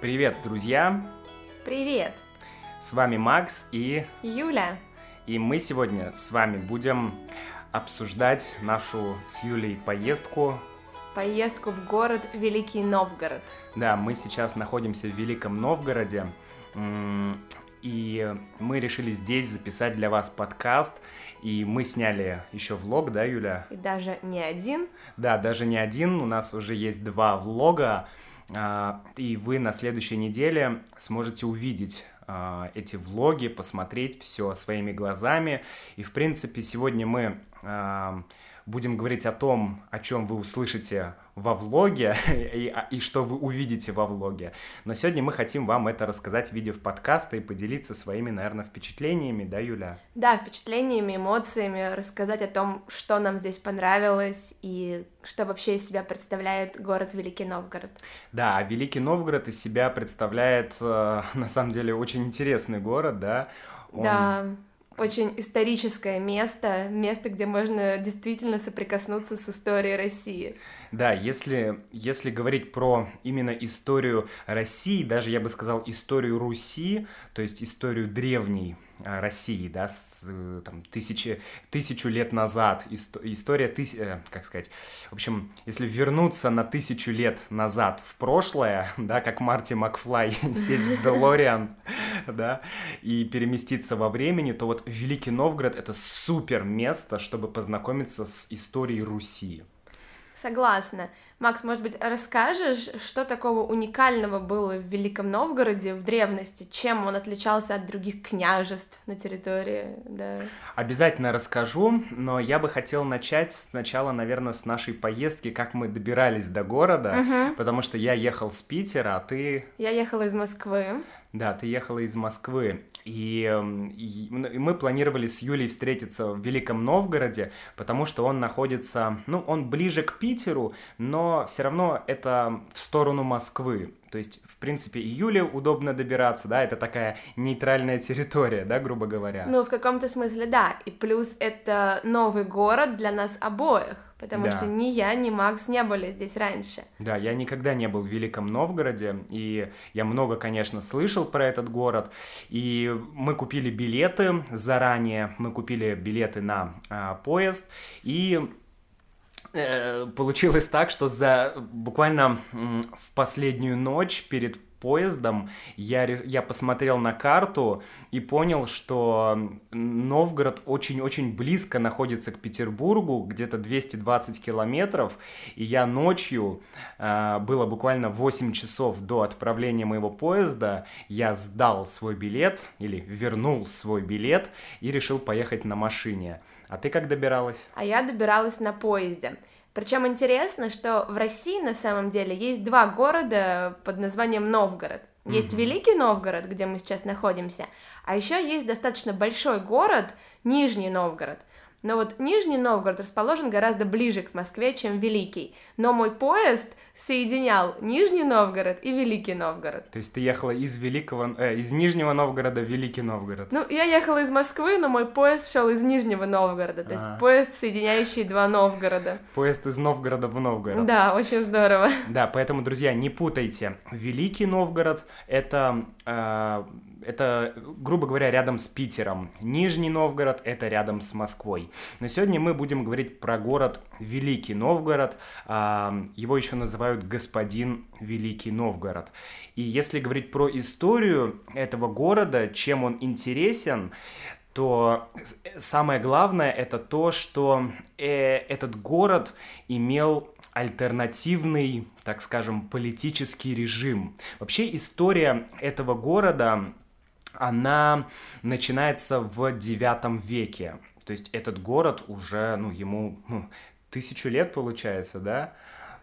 Привет, друзья! Привет! С вами Макс и... Юля. И мы сегодня с вами будем обсуждать нашу с Юлей поездку. Поездку в город Великий Новгород. Да, мы сейчас находимся в Великом Новгороде. И мы решили здесь записать для вас подкаст. И мы сняли еще влог, да, Юля? И даже не один. Да, даже не один. У нас уже есть два влога. А, и вы на следующей неделе сможете увидеть а, эти влоги, посмотреть все своими глазами. И, в принципе, сегодня мы а, будем говорить о том, о чем вы услышите во влоге и, и что вы увидите во влоге. Но сегодня мы хотим вам это рассказать в виде подкаста и поделиться своими, наверное, впечатлениями, да, Юля? Да, впечатлениями, эмоциями, рассказать о том, что нам здесь понравилось и что вообще из себя представляет город Великий Новгород. Да, а Великий Новгород из себя представляет, э, на самом деле, очень интересный город, да? Он... Да очень историческое место, место, где можно действительно соприкоснуться с историей России. Да, если, если говорить про именно историю России, даже я бы сказал историю Руси, то есть историю древней России, да, с, э, там, тысячи, тысячу лет назад, история, тыс, э, как сказать, в общем, если вернуться на тысячу лет назад в прошлое, да, как Марти Макфлай сесть в Делориан, да, и переместиться во времени, то вот Великий Новгород — это супер место, чтобы познакомиться с историей Руси. Согласна. Макс, может быть, расскажешь, что такого уникального было в Великом Новгороде в древности? Чем он отличался от других княжеств на территории? Да. Обязательно расскажу, но я бы хотел начать сначала, наверное, с нашей поездки, как мы добирались до города, угу. потому что я ехал с Питера, а ты... Я ехала из Москвы. Да, ты ехала из Москвы. И, и мы планировали с Юлей встретиться в Великом Новгороде, потому что он находится, ну, он ближе к Питеру, но все равно это в сторону Москвы. То есть, в принципе, июле удобно добираться, да, это такая нейтральная территория, да, грубо говоря. Ну, в каком-то смысле, да. И плюс это новый город для нас обоих, потому да. что ни я, ни Макс не были здесь раньше. Да, я никогда не был в Великом Новгороде, и я много, конечно, слышал про этот город. И мы купили билеты заранее, мы купили билеты на а, поезд, и Э, получилось так, что за буквально в последнюю ночь перед поездом я, я посмотрел на карту и понял, что Новгород очень-очень близко находится к Петербургу, где-то 220 километров, и я ночью, э, было буквально 8 часов до отправления моего поезда, я сдал свой билет, или вернул свой билет, и решил поехать на машине. А ты как добиралась? А я добиралась на поезде. Причем интересно, что в России на самом деле есть два города под названием Новгород. Есть mm-hmm. Великий Новгород, где мы сейчас находимся, а еще есть достаточно большой город Нижний Новгород. Но вот Нижний Новгород расположен гораздо ближе к Москве, чем Великий. Но мой поезд соединял Нижний Новгород и Великий Новгород. То есть ты ехала из Великого, э, из Нижнего Новгорода в Великий Новгород? Ну, я ехала из Москвы, но мой поезд шел из Нижнего Новгорода, то есть А-а-а. поезд, соединяющий два Новгорода. Поезд из Новгорода в Новгород. Да, очень здорово. Да, поэтому, друзья, не путайте. Великий Новгород — это э, это, грубо говоря, рядом с Питером. Нижний Новгород — это рядом с Москвой. Но сегодня мы будем говорить про город Великий Новгород. А, его еще называют Господин Великий Новгород. И если говорить про историю этого города, чем он интересен, то самое главное это то, что э, этот город имел альтернативный, так скажем, политический режим. Вообще история этого города она начинается в девятом веке. То есть этот город уже, ну, ему ну, тысячу лет получается, да?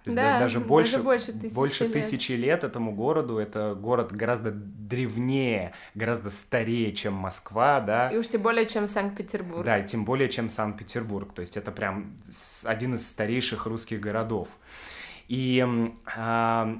То есть да, даже больше, даже больше, тысячи, больше лет. тысячи лет этому городу. Это город гораздо древнее, гораздо старее, чем Москва, да. И уж тем более, чем Санкт-Петербург. Да, и тем более, чем Санкт-Петербург. То есть это прям один из старейших русских городов. И а,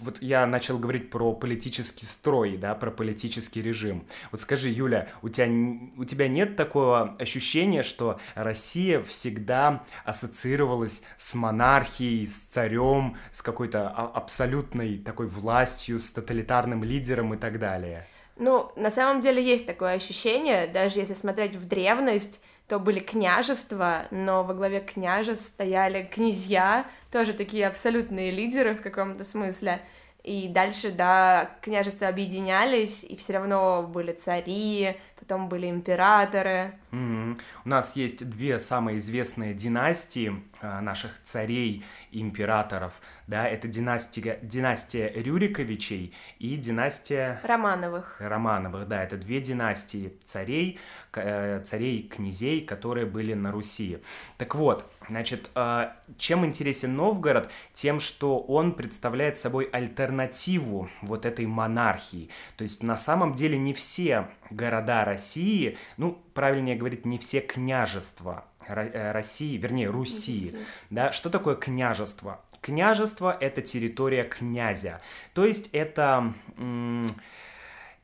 вот я начал говорить про политический строй, да, про политический режим. Вот скажи, Юля, у тебя, у тебя нет такого ощущения, что Россия всегда ассоциировалась с монархией, с царем, с какой-то а, абсолютной такой властью, с тоталитарным лидером и так далее? Ну, на самом деле есть такое ощущение, даже если смотреть в древность, то были княжества, но во главе княжеств стояли князья, тоже такие абсолютные лидеры в каком-то смысле. И дальше, да, княжества объединялись, и все равно были цари, потом были императоры. Mm-hmm. У нас есть две самые известные династии э, наших царей и императоров. Да, это династия, династия Рюриковичей и династия... Романовых. Романовых, да, это две династии царей, э, царей князей, которые были на Руси. Так вот, значит, э, чем интересен Новгород? Тем, что он представляет собой альтернативу вот этой монархии. То есть на самом деле не все города России, ну, правильнее говорить, не все княжества э, России, вернее, Руси. Руси. Да, что такое княжество? Княжество — это территория князя. То есть это,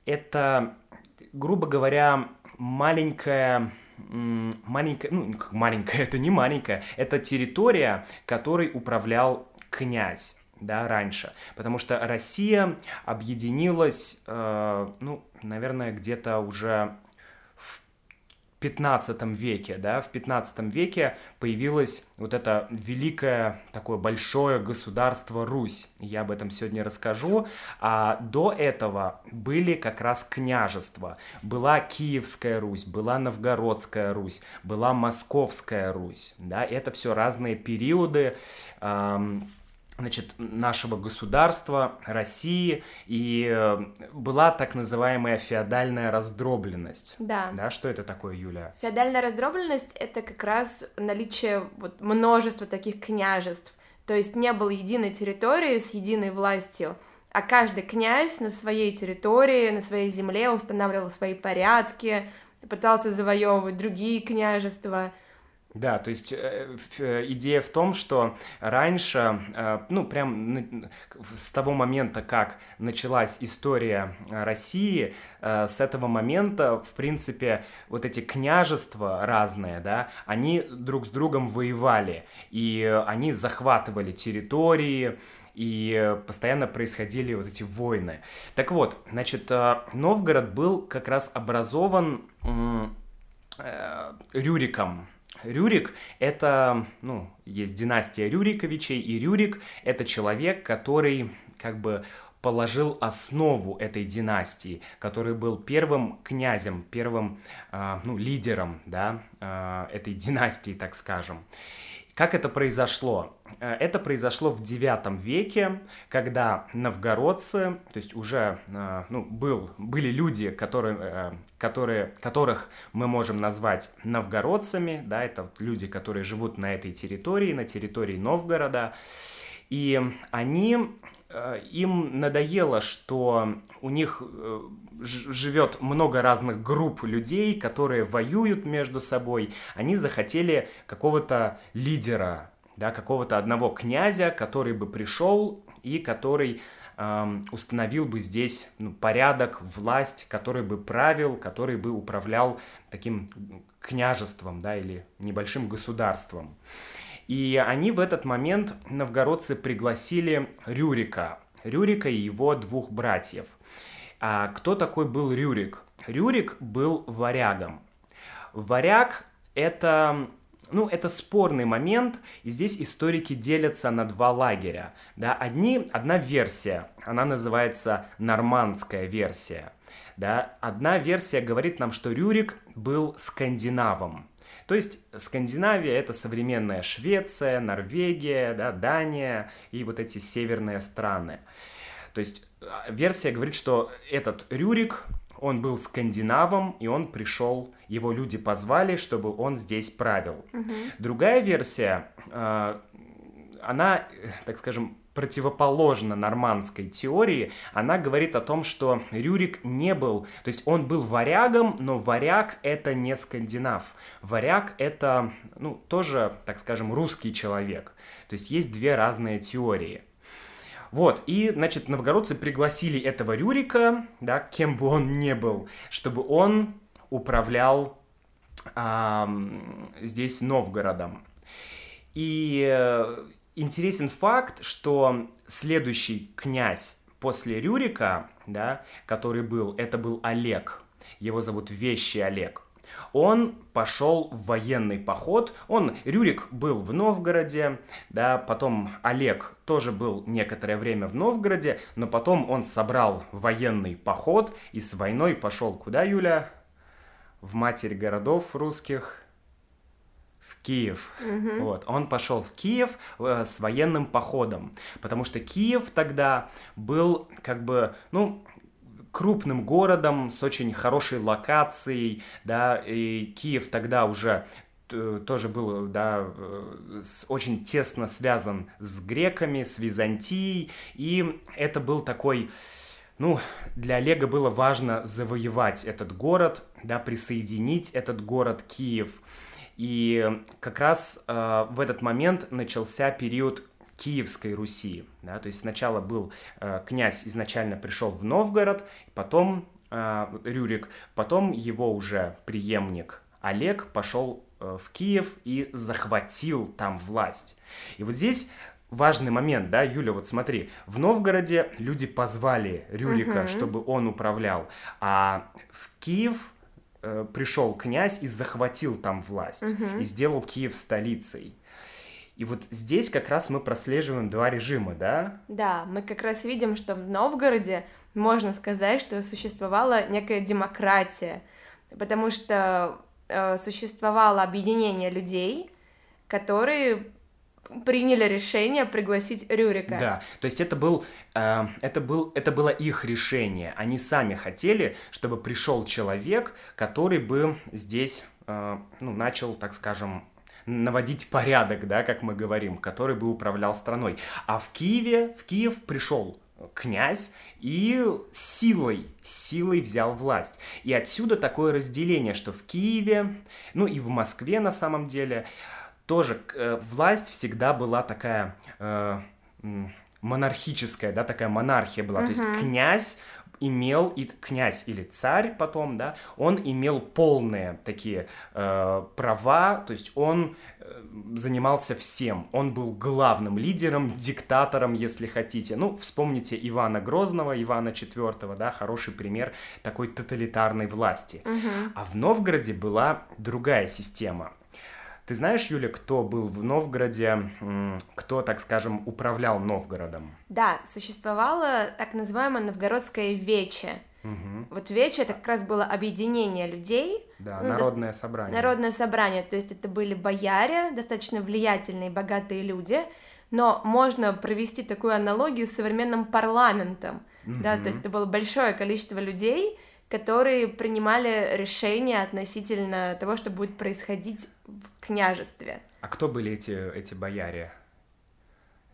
это грубо говоря, маленькая маленькая, ну, маленькая, это не маленькая, это территория, которой управлял князь да, раньше. Потому что Россия объединилась, э, ну, наверное, где-то уже 15 веке, да, в 15 веке появилось вот это великое такое большое государство Русь. Я об этом сегодня расскажу. А до этого были как раз княжества. Была Киевская Русь, была Новгородская Русь, была Московская Русь, да, это все разные периоды, эм, значит, нашего государства, России, и э, была так называемая феодальная раздробленность. Да. Да, что это такое, Юля? Феодальная раздробленность — это как раз наличие вот множества таких княжеств, то есть не было единой территории с единой властью, а каждый князь на своей территории, на своей земле устанавливал свои порядки, пытался завоевывать другие княжества — да, то есть э, э, идея в том, что раньше, э, ну, прям с того момента, как началась история России, с этого момента, в принципе, вот эти княжества разные, да, они друг с другом воевали, и они захватывали территории, и постоянно происходили вот эти войны. Так вот, значит, Новгород был как раз образован Рюриком, Рюрик — это, ну, есть династия Рюриковичей, и Рюрик — это человек, который как бы положил основу этой династии, который был первым князем, первым, э, ну, лидером, да, э, этой династии, так скажем. Как это произошло? Э, это произошло в IX веке, когда новгородцы, то есть уже э, ну, был, были люди, которые, э, которые, которых мы можем назвать новгородцами, да, это люди, которые живут на этой территории, на территории Новгорода, и они им надоело, что у них э, живет много разных групп людей, которые воюют между собой. Они захотели какого-то лидера, да, какого-то одного князя, который бы пришел и который эм, установил бы здесь ну, порядок, власть, который бы правил, который бы управлял таким княжеством, да, или небольшим государством. И они в этот момент, новгородцы, пригласили Рюрика, Рюрика и его двух братьев. А кто такой был Рюрик? Рюрик был варягом. Варяг — это ну, это спорный момент, и здесь историки делятся на два лагеря. Да, одни, одна версия, она называется нормандская версия. Да, одна версия говорит нам, что Рюрик был скандинавом. То есть Скандинавия это современная Швеция, Норвегия, да, Дания и вот эти северные страны. То есть а, версия говорит, что этот Рюрик, он был скандинавом, и он пришел, его люди позвали, чтобы он здесь правил. Угу. Другая версия, а, она, так скажем, противоположно нормандской теории, она говорит о том, что Рюрик не был, то есть он был варягом, но варяг это не скандинав. Варяг это, ну, тоже, так скажем, русский человек. То есть есть две разные теории. Вот, и, значит, новгородцы пригласили этого Рюрика, да, кем бы он ни был, чтобы он управлял а, здесь Новгородом. И э, интересен факт, что следующий князь после Рюрика, да, который был, это был Олег. Его зовут Вещий Олег. Он пошел в военный поход. Он, Рюрик был в Новгороде, да, потом Олег тоже был некоторое время в Новгороде, но потом он собрал военный поход и с войной пошел куда, Юля? В матерь городов русских, Киев. Мгм. Вот, он пошел в Киев э, с военным походом, потому что Киев тогда был как бы, ну, крупным городом с очень хорошей локацией, да, и Киев тогда уже т- тоже был, да, э, с- очень тесно связан с греками, с Византией, и это был такой, ну, для Олега было важно завоевать этот город, да, присоединить этот город Киев. И как раз э, в этот момент начался период Киевской Руси. Да? То есть сначала был э, князь, изначально пришел в Новгород, потом э, Рюрик, потом его уже преемник Олег пошел э, в Киев и захватил там власть. И вот здесь важный момент, да, Юля, вот смотри, в Новгороде люди позвали Рюрика, Мгм. чтобы он управлял, а в Киев э, пришел князь и захватил там власть, Мгм. и сделал Киев столицей. И вот здесь как раз мы прослеживаем два режима, да? Да, мы как раз видим, что в Новгороде можно сказать, что существовала некая демократия, потому что э, существовало объединение людей, которые приняли решение пригласить Рюрика. Да, то есть это был, э, это был, это было их решение. Они сами хотели, чтобы пришел человек, который бы здесь, э, ну, начал, так скажем, наводить порядок, да, как мы говорим, который бы управлял страной. А в Киеве, в Киев пришел князь и силой, силой взял власть. И отсюда такое разделение, что в Киеве, ну и в Москве на самом деле, тоже э, власть всегда была такая э, монархическая, да, такая монархия была. То есть князь имел, и князь или царь потом, да, он имел полные такие э, права, то есть он э, занимался всем. Он был главным лидером, диктатором, если хотите. Ну, вспомните Ивана Грозного, Ивана IV, да, хороший пример такой тоталитарной власти. Мгм. А в Новгороде была другая система. Ты знаешь, Юля, кто был в Новгороде, кто, так скажем, управлял Новгородом? Да, существовало так называемое новгородское вече. Мгм. Вот вече это как раз было объединение людей, Да, Ну, народное собрание. Народное собрание, то есть это были бояре, достаточно влиятельные, богатые люди, но можно провести такую аналогию с современным парламентом, да, то есть это было большое количество людей, которые принимали решения относительно того, что будет происходить в княжестве. А кто были эти, эти бояре?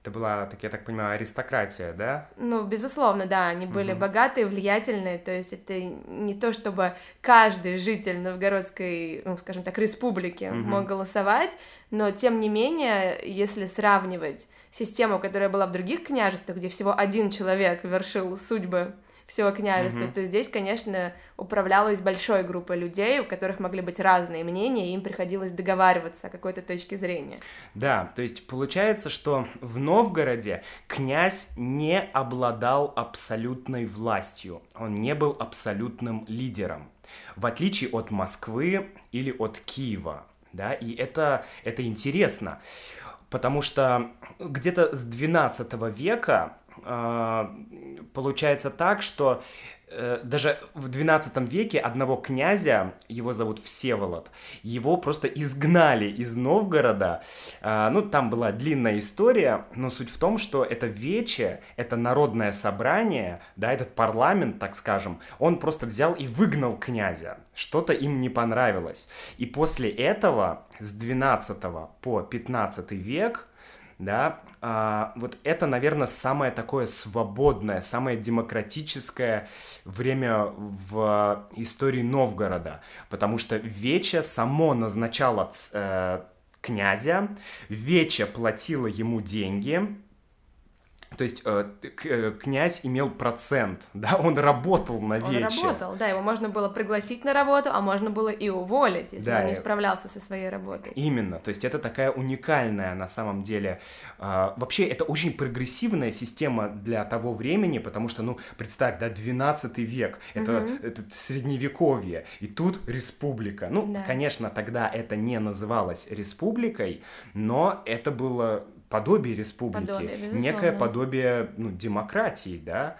Это была, так я так понимаю, аристократия, да? Ну, безусловно, да, они были Мгм. богатые, влиятельные, то есть это не то, чтобы каждый житель Новгородской, ну, скажем так, республики Мгм. мог голосовать, но тем не менее, если сравнивать систему, которая была в других княжествах, где всего один человек вершил судьбы всего княжества, Мгм. то здесь, конечно, управлялась большой группой людей, у которых могли быть разные мнения, и им приходилось договариваться о какой-то точке зрения. Да, то есть получается, что в Новгороде князь не обладал абсолютной властью, он не был абсолютным лидером, в отличие от Москвы или от Киева, да, и это, это интересно, потому что где-то с 12 века получается так, что э, даже в 12 веке одного князя, его зовут Всеволод, его просто изгнали из Новгорода. А, ну, там была длинная история, но суть в том, что это вече, это народное собрание, да, этот парламент, так скажем, он просто взял и выгнал князя. Что-то им не понравилось. И после этого, с 12 по 15 век, да, а, вот это, наверное, самое такое свободное, самое демократическое время в истории Новгорода, потому что Вече само назначало э, князя, Вече платила ему деньги, То есть э, э, князь имел процент, да, он работал на вече. Он работал, да, его можно было пригласить на работу, а можно было и уволить, если да, он не справлялся со своей работой. Именно, то есть это такая уникальная на самом деле, э, вообще это очень прогрессивная система для того времени, потому что, ну, представь, да, 12 век, это, угу. это средневековье, и тут республика. Ну, да. конечно, тогда это не называлось республикой, но это было подобие республики, подобие, некое подобие ну, демократии, да.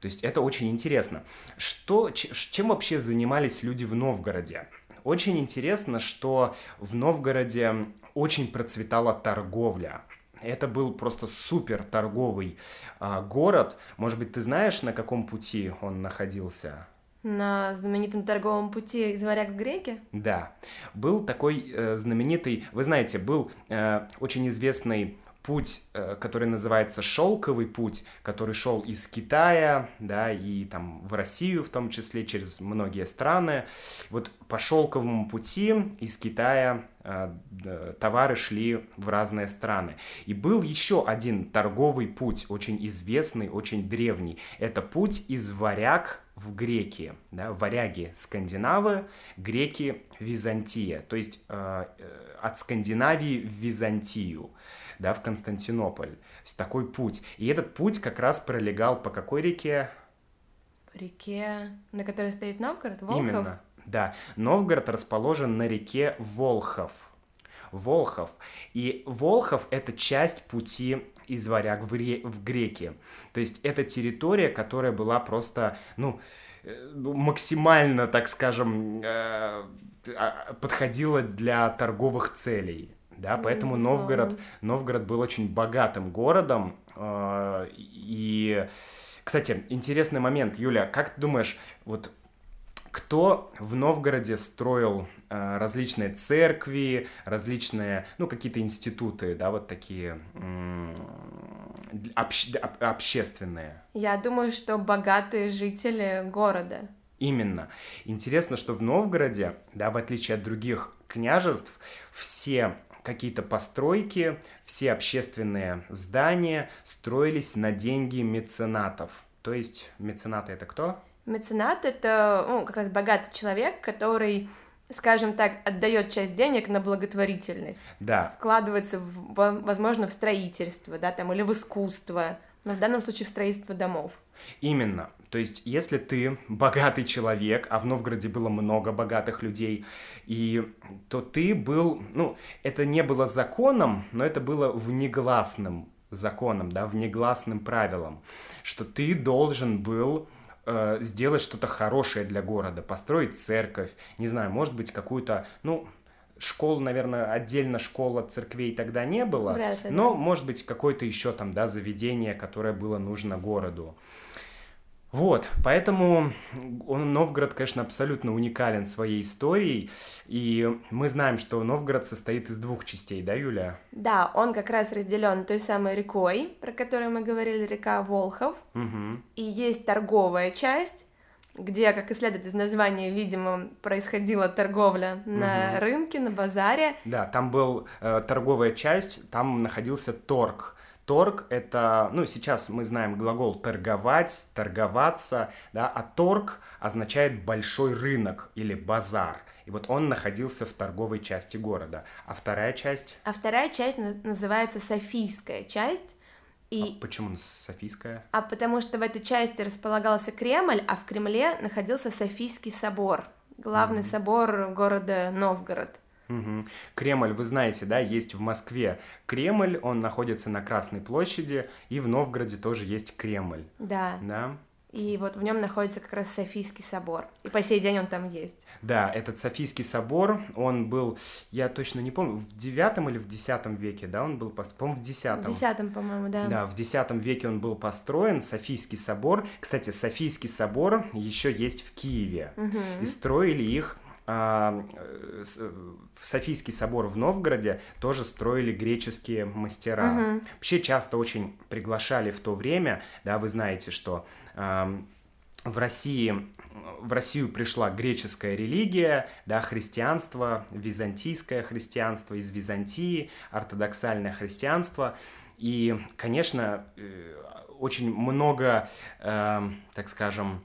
То есть это очень интересно. Что, чем вообще занимались люди в Новгороде? Очень интересно, что в Новгороде очень процветала торговля. Это был просто супер торговый а, город. Может быть, ты знаешь, на каком пути он находился? На знаменитом торговом пути из Варяг в Греки? Да. Был такой э, знаменитый, вы знаете, был э, очень известный путь, э, который называется шелковый путь, который шел из Китая, да, и там в Россию в том числе, через многие страны. Вот по шелковому пути из Китая э, товары шли в разные страны. И был еще один торговый путь, очень известный, очень древний. Это путь из Варяг в Греки, да, варяги скандинавы, греки Византия, то есть э, э, от Скандинавии в Византию, да, в Константинополь. То есть такой путь. И этот путь как раз пролегал по какой реке? По реке, на которой стоит Новгород, Волхов? Именно, да. Новгород расположен на реке Волхов. Волхов. И Волхов — это часть пути из варяг в, ре... в греки. То есть это территория, которая была просто, ну, э, максимально, так скажем, э, а, подходила для торговых целей. Да, поэтому Новгород, Новгород был очень богатым городом. Э, и, кстати, интересный момент, Юля, как ты думаешь, вот кто в Новгороде строил различные церкви, различные, ну, какие-то институты, да, вот такие обще- общественные? Я думаю, что богатые жители города. Именно. Интересно, что в Новгороде, да, в отличие от других княжеств, все какие-то постройки, все общественные здания строились на деньги меценатов. То есть меценаты это кто? Меценат — это ну, как раз богатый человек, который скажем так, отдает часть денег на благотворительность. Да. Вкладывается, в, возможно, в строительство, да, там, или в искусство, но в данном случае в строительство домов. Именно. То есть, если ты богатый человек, а в Новгороде было много богатых людей, и то ты был, ну, это не было законом, но это было внегласным законом, да, внегласным правилом, что ты должен был э, сделать что-то хорошее для города, построить церковь, не знаю, может быть, какую-то, ну, школу, наверное, отдельно школа церквей тогда не было, ли, но, да. может быть, какое-то еще там, да, заведение, которое было нужно городу. Вот, поэтому он, Новгород, конечно, абсолютно уникален своей историей, и мы знаем, что Новгород состоит из двух частей, да, Юля? Да, он как раз разделен той самой рекой, про которую мы говорили, река Волхов, угу. и есть торговая часть, где, как и следует из названия, видимо, происходила торговля на угу. рынке, на базаре. Да, там был э, торговая часть, там находился торг, Торг — это, ну, сейчас мы знаем глагол торговать, торговаться, да, а торг означает большой рынок или базар. И вот он находился в торговой части города. А вторая часть? А вторая часть называется Софийская часть. И... А почему Софийская? А потому что в этой части располагался Кремль, а в Кремле находился Софийский собор, главный mm-hmm. собор города Новгород. Угу. Кремль, вы знаете, да, есть в Москве Кремль, он находится на Красной площади, и в Новгороде тоже есть Кремль. Да. Да. И вот в нем находится как раз Софийский собор. И по сей день он там есть. Да, этот Софийский собор, он был, я точно не помню, в девятом или в десятом веке, да, он был построен, по-моему, в десятом. В десятом, по-моему, да. Да, в десятом веке он был построен, Софийский собор. Кстати, Софийский собор еще есть в Киеве. Угу. И строили их Софийский собор в Новгороде тоже строили греческие мастера. Угу. Вообще часто очень приглашали в то время, да, вы знаете, что э, в России в Россию пришла греческая религия, да, христианство, византийское христианство из Византии, ортодоксальное христианство, И, конечно, э, очень много, э, так скажем,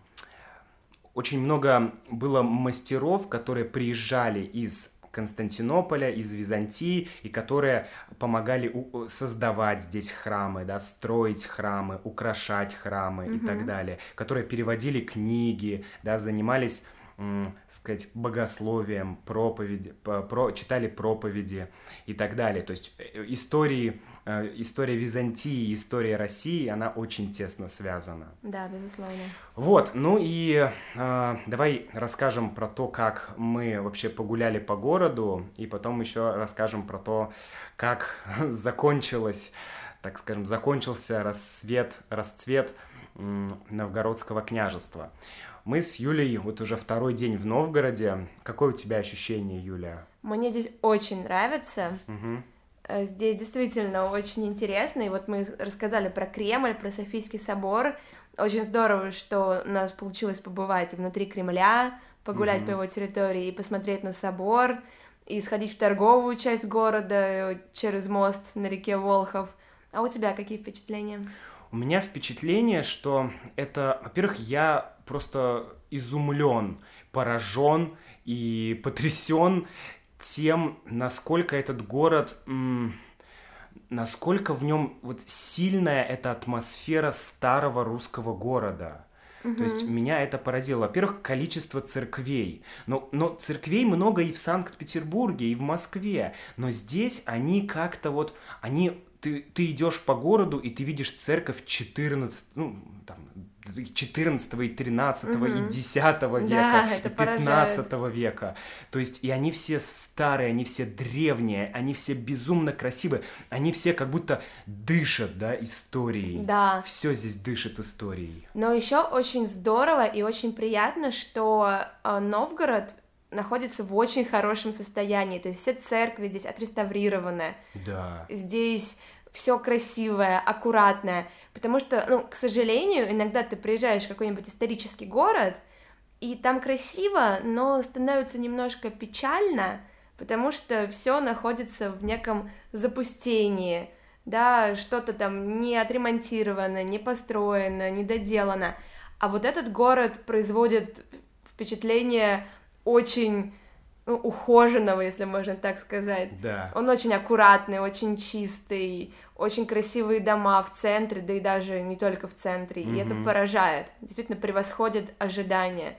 очень много было мастеров, которые приезжали из Константинополя, из Византии, и которые помогали создавать здесь храмы, да, строить храмы, украшать храмы mm-hmm. и так далее, которые переводили книги, да, занимались сказать, богословием, проповеди, про, читали проповеди и так далее. То есть э, истории, э, история Византии, история России, она очень тесно связана. Да, безусловно. Вот, ну и э, давай расскажем про то, как мы вообще погуляли по городу, и потом еще расскажем про то, как закончилось, так скажем, закончился рассвет, расцвет Новгородского княжества. Мы с Юлей вот уже второй день в Новгороде. Какое у тебя ощущение, Юля? Мне здесь очень нравится. Угу. Здесь действительно очень интересно. И вот мы рассказали про Кремль, про Софийский собор. Очень здорово, что у нас получилось побывать внутри Кремля, погулять угу. по его территории и посмотреть на собор, и сходить в торговую часть города через мост на реке Волхов. А у тебя какие впечатления? У меня впечатление, что это, во-первых, я просто изумлен, поражен и потрясен тем, насколько этот город, насколько в нем вот сильная эта атмосфера старого русского города. Угу. То есть меня это поразило. Во-первых, количество церквей. Но, но церквей много и в Санкт-Петербурге, и в Москве. Но здесь они как-то вот, они ты, ты идешь по городу, и ты видишь церковь 14, ну, там, 14 и 13 угу. и 10 века, да, и 15 поражает. века. То есть, и они все старые, они все древние, они все безумно красивые, они все как будто дышат, да, историей. Да. Все здесь дышит историей. Но еще очень здорово и очень приятно, что э, Новгород находится в очень хорошем состоянии. То есть все церкви здесь отреставрированы. Да. Здесь все красивое, аккуратное. Потому что, ну, к сожалению, иногда ты приезжаешь в какой-нибудь исторический город, и там красиво, но становится немножко печально, потому что все находится в неком запустении, да, что-то там не отремонтировано, не построено, не доделано. А вот этот город производит впечатление очень ну, ухоженного, если можно так сказать. Да. Он очень аккуратный, очень чистый, очень красивые дома в центре, да и даже не только в центре. Mm-hmm. И это поражает, действительно превосходит ожидания.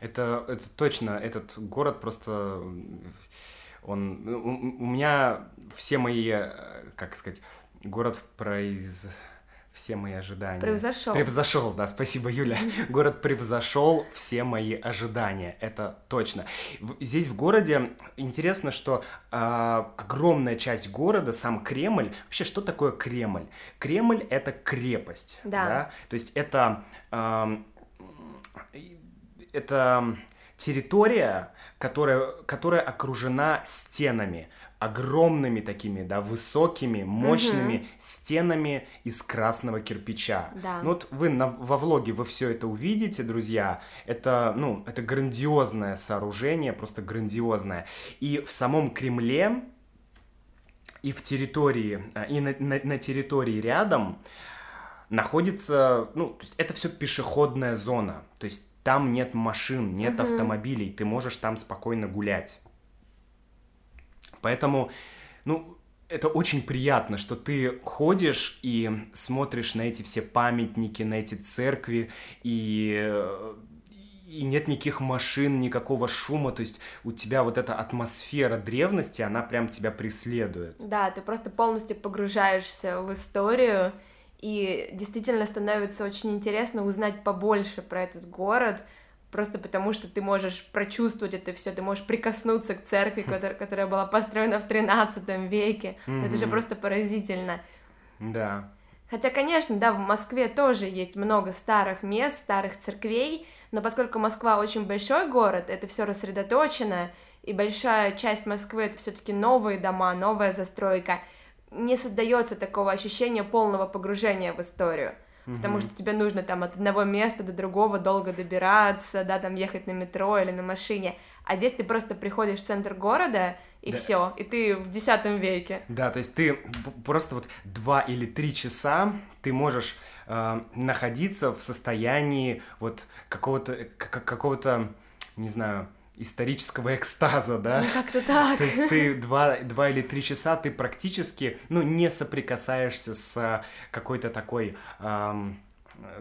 Это, это точно, этот город просто... Он, у, у меня все мои, э, как сказать, город произ все мои ожидания. Превзошел. Превзошел, да, спасибо, Юля. Город превзошел все мои ожидания, это точно. Здесь в городе интересно, что э, огромная часть города, сам Кремль, вообще что такое Кремль? Кремль это крепость, да. да? То есть это э, это территория, которая, которая окружена стенами огромными такими, да, высокими, мощными угу. стенами из красного кирпича. Да. Ну вот вы на, во влоге вы все это увидите, друзья. Это, ну, это грандиозное сооружение, просто грандиозное. И в самом Кремле и в территории, а, и на, на, на территории рядом находится, ну, то есть это все пешеходная зона. То есть там нет машин, нет угу. автомобилей, ты можешь там спокойно гулять. Поэтому, ну, это очень приятно, что ты ходишь и смотришь на эти все памятники, на эти церкви, и, и нет никаких машин, никакого шума, то есть у тебя вот эта атмосфера древности, она прям тебя преследует. Да, ты просто полностью погружаешься в историю, и действительно становится очень интересно узнать побольше про этот город, просто потому что ты можешь прочувствовать это все, ты можешь прикоснуться к церкви, которая, которая была построена в 13 веке. Mm-hmm. Это же просто поразительно. Да. Хотя, конечно, да, в Москве тоже есть много старых мест, старых церквей, но поскольку Москва очень большой город, это все рассредоточено, и большая часть Москвы это все-таки новые дома, новая застройка, не создается такого ощущения полного погружения в историю. Потому что тебе нужно там от одного места до другого долго добираться, да, там ехать на метро или на машине. А здесь ты просто приходишь в центр города, и да. все, и ты в X веке. Да, то есть ты просто вот два или три часа ты можешь э, находиться в состоянии вот какого-то какого-то, не знаю, исторического экстаза, да? Ну, как-то так. То есть ты два, два или три часа, ты практически, ну, не соприкасаешься с какой-то такой эм,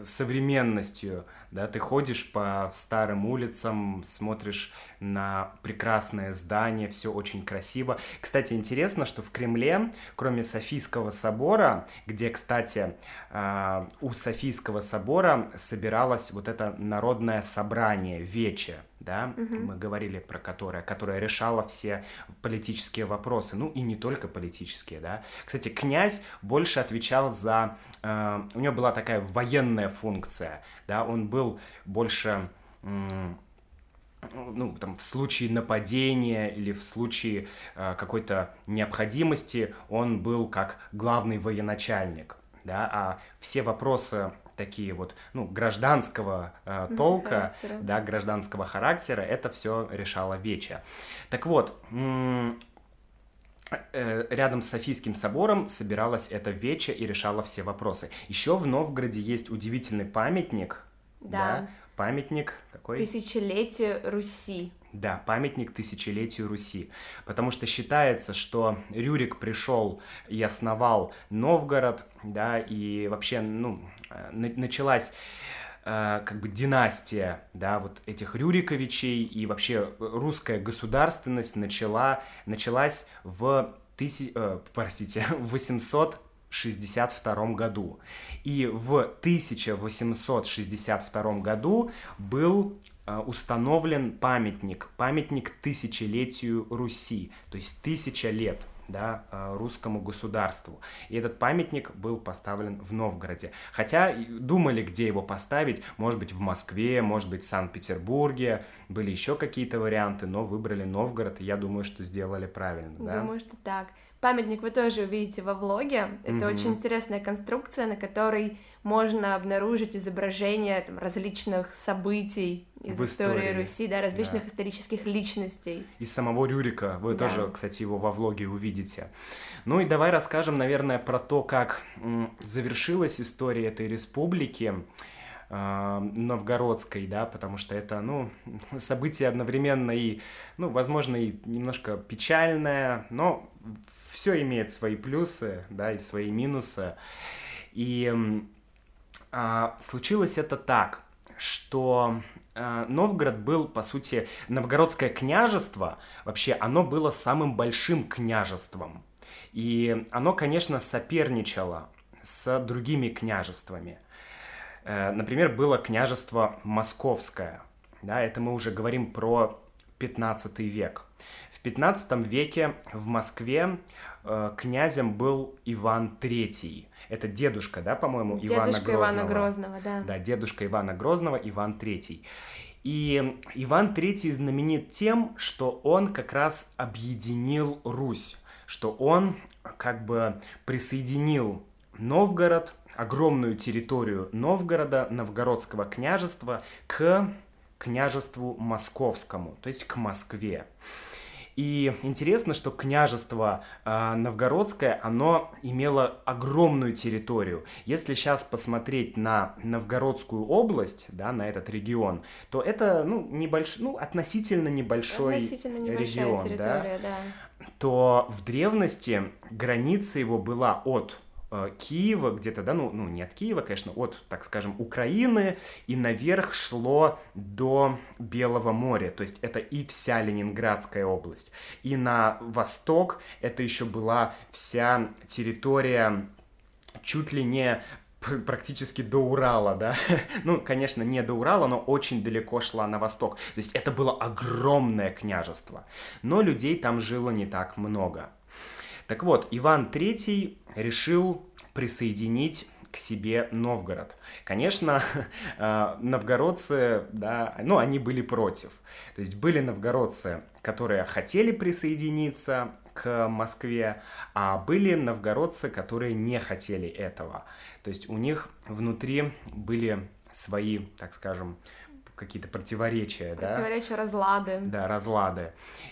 современностью, да, ты ходишь по старым улицам, смотришь на прекрасное здание, все очень красиво. Кстати, интересно, что в Кремле, кроме Софийского собора, где, кстати, а, у Софийского собора собиралось вот это народное собрание, вече, да, угу. мы говорили про которое, которое решало все политические вопросы, ну и не только политические, да. Кстати, князь больше отвечал за, э, у него была такая военная функция, да, он был больше ну, там, в случае нападения или в случае э, какой-то необходимости он был как главный военачальник, да, а все вопросы такие вот, ну, гражданского э, толка, характера. да, гражданского характера, это все решала Веча. Так вот, э, рядом с Софийским собором собиралась эта Веча и решала все вопросы. Еще в Новгороде есть удивительный памятник, да. да памятник какой? Тысячелетию Руси. Да, памятник тысячелетию Руси. Потому что считается, что Рюрик пришел и основал Новгород, да, и вообще, ну, э, началась э, как бы династия, да, вот этих Рюриковичей, и вообще русская государственность начала, началась в тысяч, э, простите, в 800 1862 году. И в 1862 году был э, установлен памятник, памятник тысячелетию Руси, то есть тысяча лет да, э, русскому государству. И этот памятник был поставлен в Новгороде. Хотя думали, где его поставить, может быть, в Москве, может быть, в Санкт-Петербурге, были еще какие-то варианты, но выбрали Новгород, и я думаю, что сделали правильно. Да? Думаю, что так. Памятник вы тоже увидите во влоге. Это mm-hmm. очень интересная конструкция, на которой можно обнаружить изображения там, различных событий из в истории, истории Руси, да, различных да. исторических личностей. Из самого Рюрика. Вы да. тоже, кстати, его во влоге увидите. Ну и давай расскажем, наверное, про то, как завершилась история этой республики э, новгородской, да, потому что это, ну, событие одновременно и, ну, возможно, и немножко печальное, но все имеет свои плюсы, да, и свои минусы. И а, случилось это так, что а, Новгород был, по сути, новгородское княжество, вообще оно было самым большим княжеством. И оно, конечно, соперничало с другими княжествами. Э, например, было княжество Московское. Да, это мы уже говорим про 15 век. В 15 веке в Москве э, князем был Иван III. Это дедушка, да, по-моему, Ивана Грозного. Ивана Грозного, да. Да, дедушка Ивана Грозного, Иван III. И Иван III знаменит тем, что он как раз объединил Русь, что он как бы присоединил Новгород, огромную территорию Новгорода, Новгородского княжества к княжеству московскому, то есть к Москве. И интересно, что княжество э, новгородское, оно имело огромную территорию. Если сейчас посмотреть на Новгородскую область, да, на этот регион, то это, ну, небольш... ну относительно небольшой относительно регион, да? да. То в древности граница его была от Киева, где-то, да, ну, ну, не от Киева, конечно, от, так скажем, Украины, и наверх шло до Белого моря, то есть это и вся Ленинградская область. И на восток это еще была вся территория чуть ли не практически до Урала, да. ну, конечно, не до Урала, но очень далеко шла на восток. То есть это было огромное княжество. Но людей там жило не так много. Так вот, Иван III решил присоединить к себе Новгород. Конечно, э, новгородцы, да, ну, они были против. То есть были новгородцы, которые хотели присоединиться к Москве, а были новгородцы, которые не хотели этого. То есть у них внутри были свои, так скажем, какие-то противоречия, противоречия, да? разлады. Да, разлады.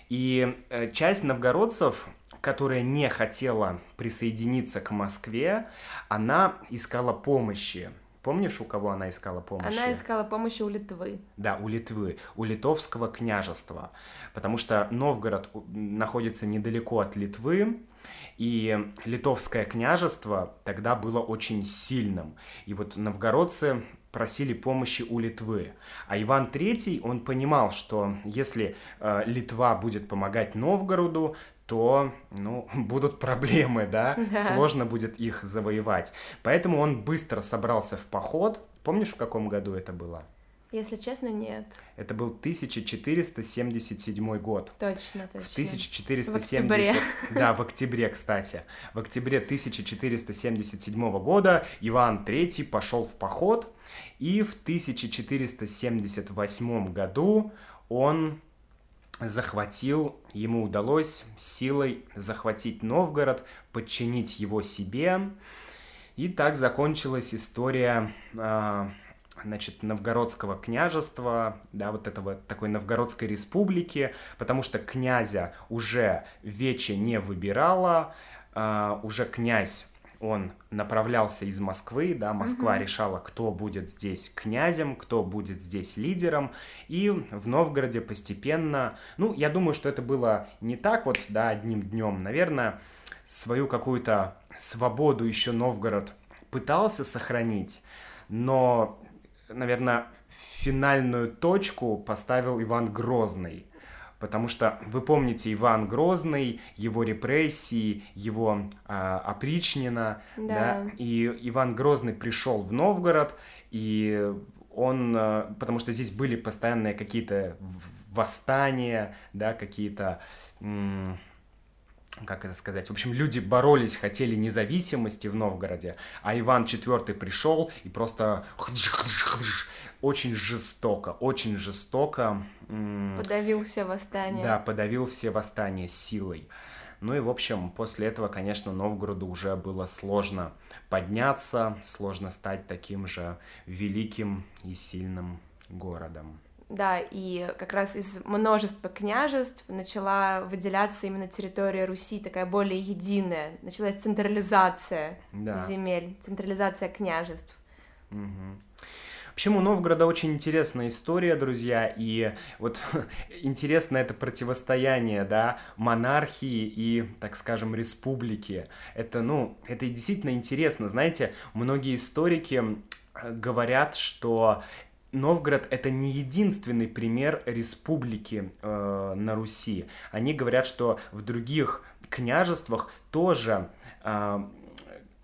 И э, часть новгородцев, которая не хотела присоединиться к Москве, она искала помощи. Помнишь, у кого она искала помощи? Она искала помощи у Литвы. Да, у Литвы, у литовского княжества. Потому что Новгород находится недалеко от Литвы, и литовское княжество тогда было очень сильным. И вот новгородцы просили помощи у Литвы. А Иван III, он понимал, что если э, Литва будет помогать Новгороду, то, ну, будут проблемы, да? да, сложно будет их завоевать. Поэтому он быстро собрался в поход. Помнишь, в каком году это было? Если честно, нет. Это был 1477 год. Точно, точно. В 1470... В октябре. Да, в октябре, кстати. В октябре 1477 года Иван III пошел в поход, и в 1478 году он захватил, ему удалось силой захватить Новгород, подчинить его себе. И так закончилась история а, значит, новгородского княжества, да, вот этого такой новгородской республики, потому что князя уже Вече не выбирала, э, уже князь он направлялся из Москвы, да, Москва угу. решала, кто будет здесь князем, кто будет здесь лидером, и в Новгороде постепенно, ну, я думаю, что это было не так вот, да, одним днем, наверное, свою какую-то свободу еще Новгород пытался сохранить, но наверное, финальную точку поставил Иван Грозный. Потому что вы помните Иван Грозный, его репрессии, его э, опричнина, да. да, и Иван Грозный пришел в Новгород, и он, э, потому что здесь были постоянные какие-то восстания, да, какие-то как это сказать, в общем, люди боролись, хотели независимости в Новгороде, а Иван IV пришел и просто очень жестоко, очень жестоко... Подавил все восстания. Да, подавил все восстания силой. Ну и, в общем, после этого, конечно, Новгороду уже было сложно подняться, сложно стать таким же великим и сильным городом. Да, и как раз из множества княжеств начала выделяться именно территория Руси, такая более единая. Началась централизация да. земель, централизация княжеств. Угу. Вообще у Новгорода очень интересная история, друзья, и вот интересно это противостояние, да, монархии и, так скажем, республики. Это, ну, это действительно интересно. Знаете, многие историки э, говорят, что Новгород это не единственный пример республики э, на Руси. Они говорят, что в других княжествах тоже э,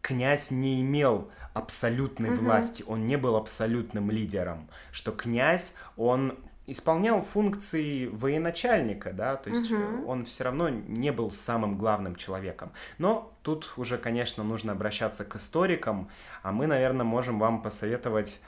князь не имел абсолютной угу. власти, он не был абсолютным лидером, что князь он исполнял функции военачальника, да, то есть угу. он все равно не был самым главным человеком. Но тут уже, конечно, нужно обращаться к историкам, а мы, наверное, можем вам посоветовать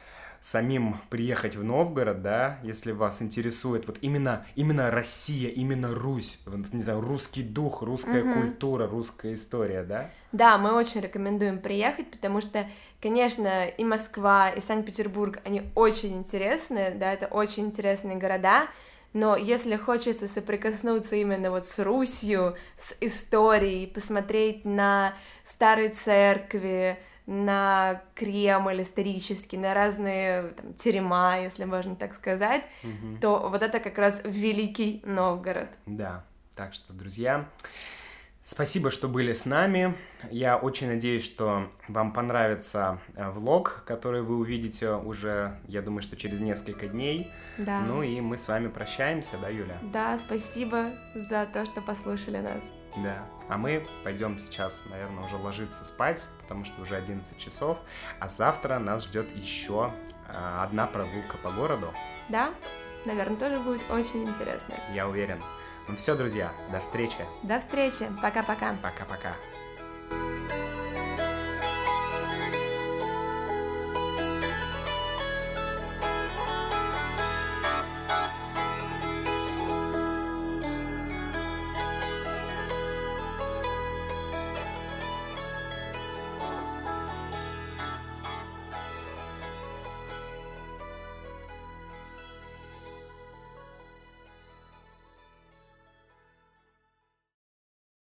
самим приехать в Новгород, да, если вас интересует вот именно, именно Россия, именно Русь, вот, не знаю, русский дух, русская угу. культура, русская история, да? Да, мы очень рекомендуем приехать, потому что, конечно, и Москва, и Санкт-Петербург, они очень интересные, да, это очень интересные города, но если хочется соприкоснуться именно вот с Русью, с историей, посмотреть на старые церкви, на Кремль исторический, на разные там, терема, если можно так сказать, угу. то вот это как раз Великий Новгород. Да, так что, друзья, спасибо, что были с нами. Я очень надеюсь, что вам понравится э, влог, который вы увидите уже, я думаю, что через несколько дней. Да. Ну и мы с вами прощаемся, да, Юля? Да, спасибо за то, что послушали нас. Да. А мы пойдем сейчас, наверное, уже ложиться спать, потому что уже 11 часов. А завтра нас ждет еще а, одна прогулка по городу. Да, наверное, тоже будет очень интересно. Я уверен. Ну все, друзья, до встречи. До встречи. Пока-пока. Пока-пока.